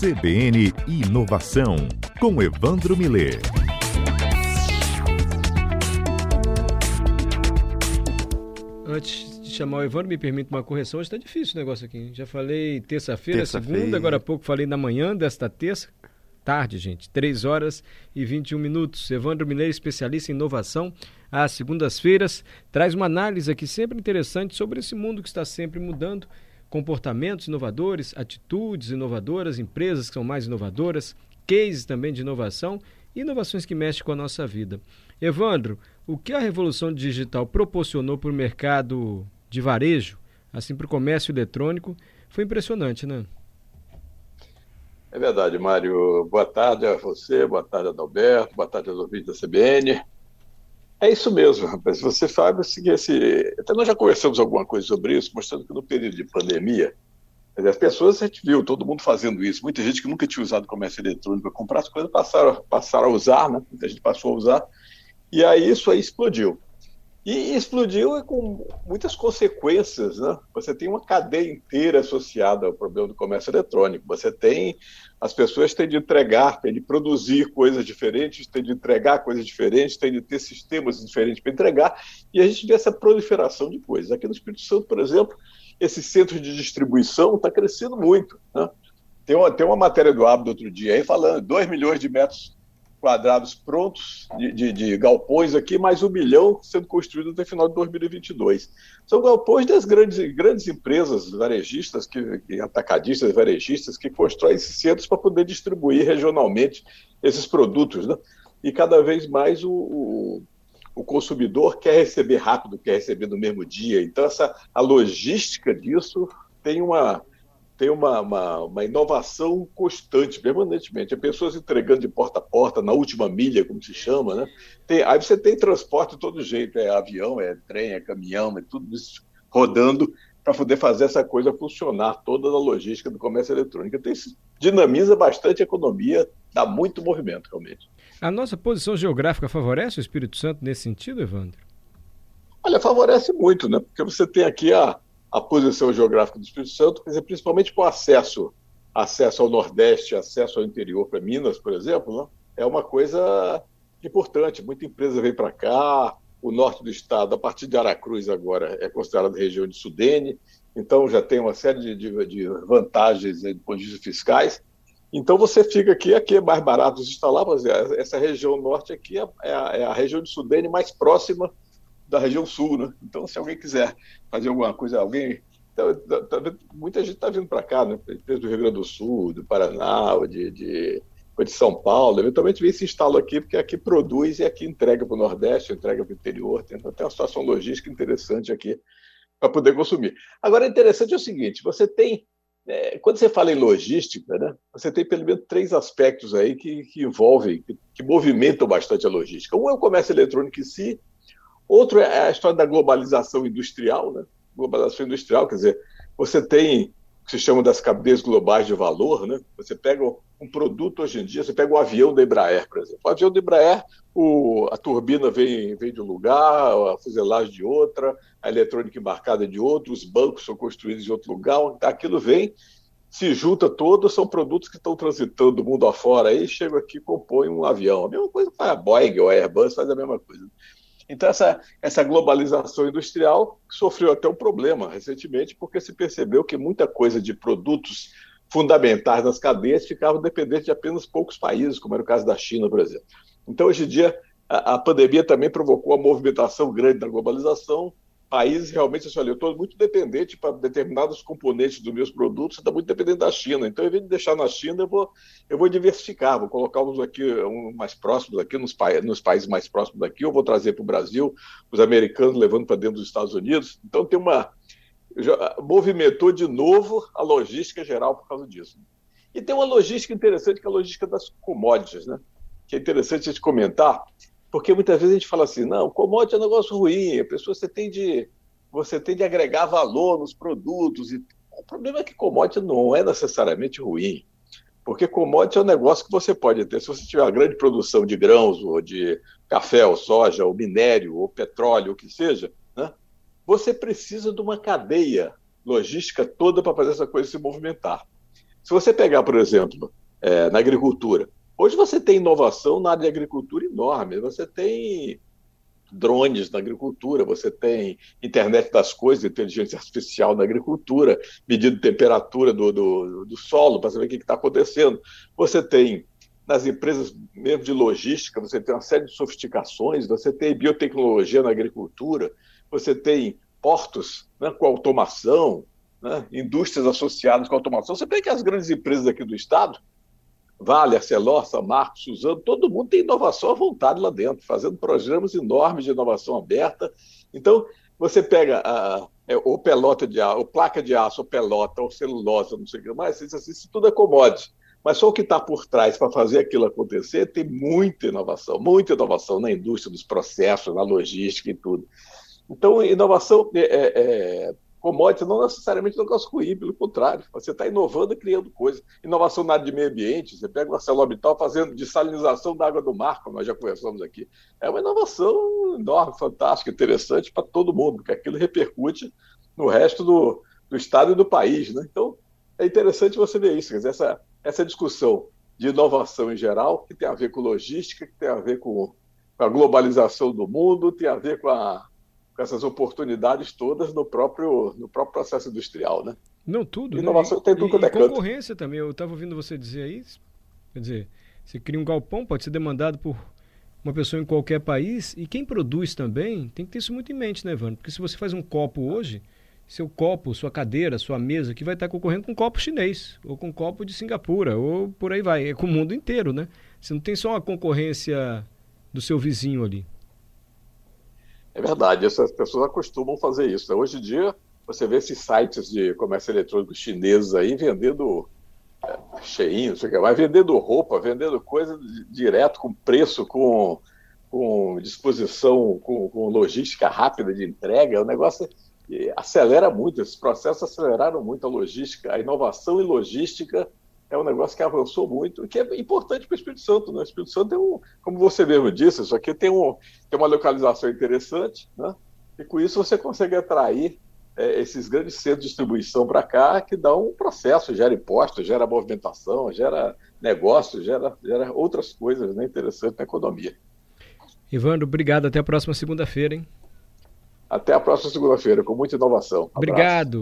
CBN Inovação, com Evandro Miller. Antes de chamar o Evandro, me permite uma correção. Hoje está difícil o negócio aqui. Já falei terça-feira, terça segunda, agora há pouco falei na manhã desta terça. Tarde, gente. 3 horas e 21 minutos. Evandro Miller, especialista em inovação, às segundas-feiras, traz uma análise aqui sempre interessante sobre esse mundo que está sempre mudando comportamentos inovadores, atitudes inovadoras, empresas que são mais inovadoras, cases também de inovação e inovações que mexem com a nossa vida. Evandro, o que a revolução digital proporcionou para o mercado de varejo, assim para o comércio eletrônico, foi impressionante, né? É verdade, Mário. Boa tarde a você, boa tarde a Adalberto, boa tarde aos ouvintes da CBN. É isso mesmo, rapaz. Você sabe que esse. Até nós já conversamos alguma coisa sobre isso, mostrando que no período de pandemia, as pessoas, a gente viu todo mundo fazendo isso. Muita gente que nunca tinha usado comércio eletrônico para comprar as coisas passaram, passaram a usar, né? Muita gente passou a usar. E aí isso aí explodiu. E explodiu com muitas consequências, né? Você tem uma cadeia inteira associada ao problema do comércio eletrônico. Você tem as pessoas têm de entregar, têm de produzir coisas diferentes, têm de entregar coisas diferentes, têm de ter sistemas diferentes para entregar, e a gente vê essa proliferação de coisas. Aqui no Espírito Santo, por exemplo, esse centro de distribuição está crescendo muito. Né? Tem, uma, tem uma matéria do Abdo outro dia aí falando 2 milhões de metros quadrados prontos de, de, de, galpões aqui, mais um milhão sendo construído até o final de 2022. São galpões das grandes, grandes empresas varejistas, que atacadistas varejistas, que constroem esses centros para poder distribuir regionalmente esses produtos. Né? E cada vez mais o, o, o, consumidor quer receber rápido, quer receber no mesmo dia. Então, essa, a logística disso tem uma, tem uma, uma, uma, inovação constante, permanentemente. É pessoas entregando de porta a porta, na última milha, como se chama, né? Tem, aí você tem transporte de todo jeito, é avião, é trem, é caminhão, é tudo isso rodando para poder fazer essa coisa funcionar, toda a logística do comércio eletrônico. Então, isso dinamiza bastante a economia, dá muito movimento, realmente. A nossa posição geográfica favorece o Espírito Santo nesse sentido, Evandro? Olha, favorece muito, né? Porque você tem aqui a a posição geográfica do Espírito Santo, quer dizer, principalmente com acesso, acesso ao Nordeste, acesso ao interior para Minas, por exemplo, né? é uma coisa importante. Muita empresa vem para cá, o norte do estado, a partir de Aracruz agora, é considerado região de Sudene, então já tem uma série de, de, de vantagens ponto de vista fiscais. Então você fica aqui, aqui é mais barato instalar, mas essa região norte aqui é, é, a, é a região de Sudene mais próxima da região sul, né? Então, se alguém quiser fazer alguma coisa, alguém. Tá, tá, tá, muita gente está vindo para cá, né? Desde o Rio Grande do Sul, do Paraná, de, de, de São Paulo. Eventualmente vem se instala aqui, porque aqui produz e aqui entrega para o Nordeste, entrega para o interior. Tem até uma situação logística interessante aqui para poder consumir. Agora, interessante é o seguinte: você tem. É, quando você fala em logística, né, você tem pelo menos três aspectos aí que, que envolvem, que, que movimentam bastante a logística. Um é o comércio eletrônico em si, Outro é a história da globalização industrial, né? Globalização industrial, quer dizer, você tem o que se chama das cadeias globais de valor, né? Você pega um produto hoje em dia, você pega o avião da Embraer, por exemplo. O avião da Embraer, o, a turbina vem, vem de um lugar, a fuselagem de outra, a eletrônica embarcada de outro, os bancos são construídos em outro lugar, aquilo vem se junta todos, são produtos que estão transitando do mundo afora aí, chegam aqui e compõem um avião. A mesma coisa faz a Boeing ou a Airbus, faz a mesma coisa. Então, essa, essa globalização industrial sofreu até um problema recentemente, porque se percebeu que muita coisa de produtos fundamentais das cadeias ficavam dependentes de apenas poucos países, como era o caso da China, por exemplo. Então, hoje em dia, a, a pandemia também provocou a movimentação grande da globalização, países realmente, assim, olha, eu estou muito dependente para determinados componentes dos meus produtos, está muito dependente da China. Então, em vez de deixar na China, eu vou, eu vou diversificar, vou colocar uns aqui, um mais próximos aqui, nos, nos países mais próximos daqui, eu vou trazer para o Brasil, os americanos levando para dentro dos Estados Unidos. Então, tem uma. Já movimentou de novo a logística geral por causa disso. E tem uma logística interessante, que é a logística das commodities, né? que é interessante a gente comentar, porque muitas vezes a gente fala assim, não, commodity é um negócio ruim, a pessoa você tem de, você tem de agregar valor nos produtos. E... O problema é que commodity não é necessariamente ruim, porque commodity é um negócio que você pode ter. Se você tiver uma grande produção de grãos, ou de café, ou soja, ou minério, ou petróleo, o que seja, né? você precisa de uma cadeia logística toda para fazer essa coisa se movimentar. Se você pegar, por exemplo, é, na agricultura, hoje você tem inovação na área de agricultura enorme. Você tem drones na agricultura, você tem internet das coisas, inteligência artificial na agricultura, medindo temperatura do, do, do solo para saber o que está acontecendo. Você tem nas empresas mesmo de logística, você tem uma série de sofisticações, você tem biotecnologia na agricultura, você tem portos né, com automação, né, indústrias associadas com automação. Você vê que as grandes empresas aqui do Estado, Vale, Arcelor, Samarco, Suzano, todo mundo tem inovação à vontade lá dentro, fazendo programas enormes de inovação aberta. Então, você pega a, é, o pelota de aço, ou placa de aço, ou pelota, ou celulose, não sei o que mais, isso, isso tudo é commodity. Mas só o que está por trás para fazer aquilo acontecer tem muita inovação, muita inovação na indústria dos processos, na logística e tudo. Então, inovação é, é, é commodity não necessariamente é um negócio ruim, pelo contrário, você está inovando e criando coisas. Inovação na área de meio ambiente, você pega o ArcelorMittal fazendo desalinização da água do mar, como nós já conversamos aqui. É uma inovação enorme, fantástica, interessante para todo mundo, porque aquilo repercute no resto do, do estado e do país. Né? Então, é interessante você ver isso, dizer, essa, essa discussão de inovação em geral, que tem a ver com logística, que tem a ver com a globalização do mundo, tem a ver com a com essas oportunidades todas no próprio, no próprio processo industrial, né? Não, tudo. Né? Inovação né? tem tudo e, é concorrência também. Eu estava ouvindo você dizer aí, quer dizer, você cria um galpão, pode ser demandado por uma pessoa em qualquer país, e quem produz também tem que ter isso muito em mente, né, Evandro? Porque se você faz um copo hoje, seu copo, sua cadeira, sua mesa, que vai estar concorrendo com um copo chinês, ou com um copo de Singapura, ou por aí vai. É com o mundo inteiro, né? Você não tem só a concorrência do seu vizinho ali. É verdade, essas pessoas acostumam fazer isso. Né? Hoje em dia, você vê esses sites de comércio eletrônico chineses aí vendendo é, cheinho, sei que, vai vendendo roupa, vendendo coisa direto, com preço, com, com disposição, com, com logística rápida de entrega. O negócio acelera muito, esses processos aceleraram muito a logística, a inovação em logística é um negócio que avançou muito e que é importante para o Espírito Santo. Né? O Espírito Santo tem um, como você mesmo disse, isso aqui tem, um, tem uma localização interessante, né? e com isso você consegue atrair é, esses grandes centros de distribuição para cá, que dão um processo, gera impostos, gera movimentação, gera negócio, gera, gera outras coisas né, interessantes na economia. Ivandro, obrigado. Até a próxima segunda-feira, hein? Até a próxima segunda-feira, com muita inovação. Obrigado.